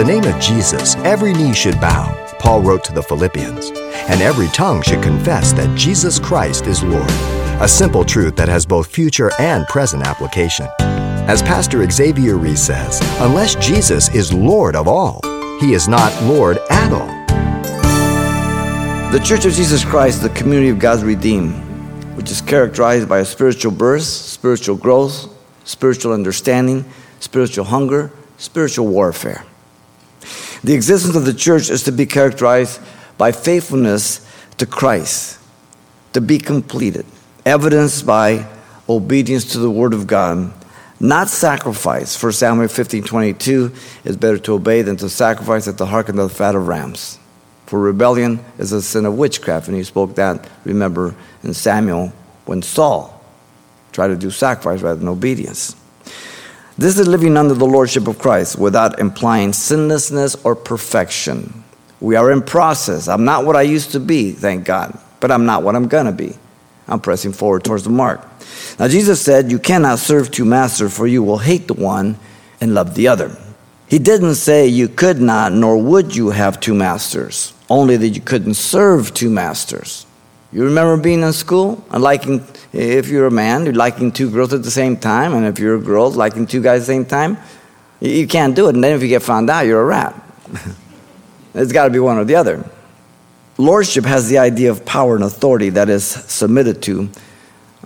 the name of Jesus, every knee should bow, Paul wrote to the Philippians, and every tongue should confess that Jesus Christ is Lord. A simple truth that has both future and present application. As Pastor Xavier Reese says, unless Jesus is Lord of all, he is not Lord at all. The Church of Jesus Christ is the community of God's redeemed, which is characterized by a spiritual birth, spiritual growth, spiritual understanding, spiritual hunger, spiritual warfare. The existence of the church is to be characterized by faithfulness to Christ, to be completed, evidenced by obedience to the Word of God, not sacrifice. For Samuel 15 22 is better to obey than to sacrifice at the hearken of the fat of rams. For rebellion is a sin of witchcraft, and he spoke that, remember, in Samuel when Saul tried to do sacrifice rather than obedience. This is living under the lordship of Christ without implying sinlessness or perfection. We are in process. I'm not what I used to be, thank God, but I'm not what I'm going to be. I'm pressing forward towards the mark. Now, Jesus said, You cannot serve two masters, for you will hate the one and love the other. He didn't say you could not, nor would you have two masters, only that you couldn't serve two masters. You remember being in school and liking if you're a man, you're liking two girls at the same time, and if you're a girl, liking two guys at the same time, you can't do it. And then if you get found out, you're a rat. it's got to be one or the other. Lordship has the idea of power and authority that is submitted to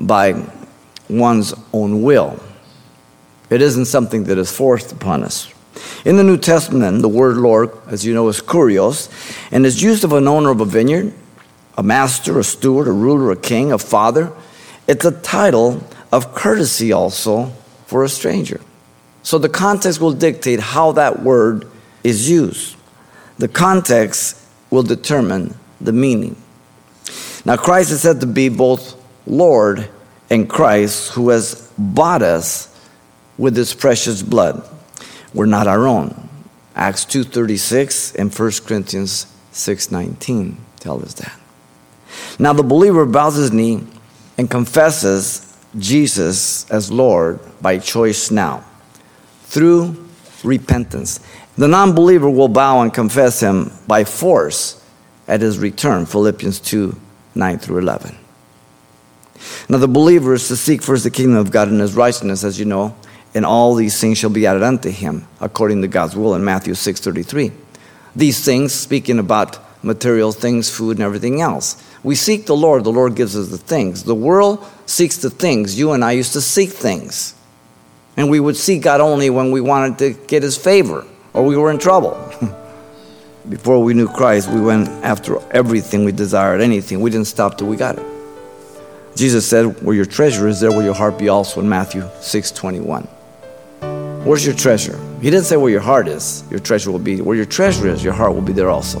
by one's own will. It isn't something that is forced upon us. In the New Testament, the word Lord, as you know, is kurios, and is used of an owner of a vineyard, a master, a steward, a ruler, a king, a father, it's a title of courtesy also for a stranger. So the context will dictate how that word is used. The context will determine the meaning. Now, Christ is said to be both Lord and Christ who has bought us with his precious blood. We're not our own. Acts 2:36 and 1 Corinthians 6:19 tell us that. Now the believer bows his knee and confesses Jesus as Lord by choice now through repentance. The non believer will bow and confess him by force at his return, Philippians 2 9 through 11. Now, the believer is to seek first the kingdom of God and his righteousness, as you know, and all these things shall be added unto him, according to God's will in Matthew 6 33. These things, speaking about material things, food, and everything else. We seek the Lord, the Lord gives us the things. The world seeks the things. You and I used to seek things. And we would seek God only when we wanted to get His favor or we were in trouble. Before we knew Christ, we went after everything we desired, anything. We didn't stop till we got it. Jesus said, Where your treasure is, there will your heart be also in Matthew 6 21. Where's your treasure? He didn't say where your heart is, your treasure will be. Where your treasure is, your heart will be there also.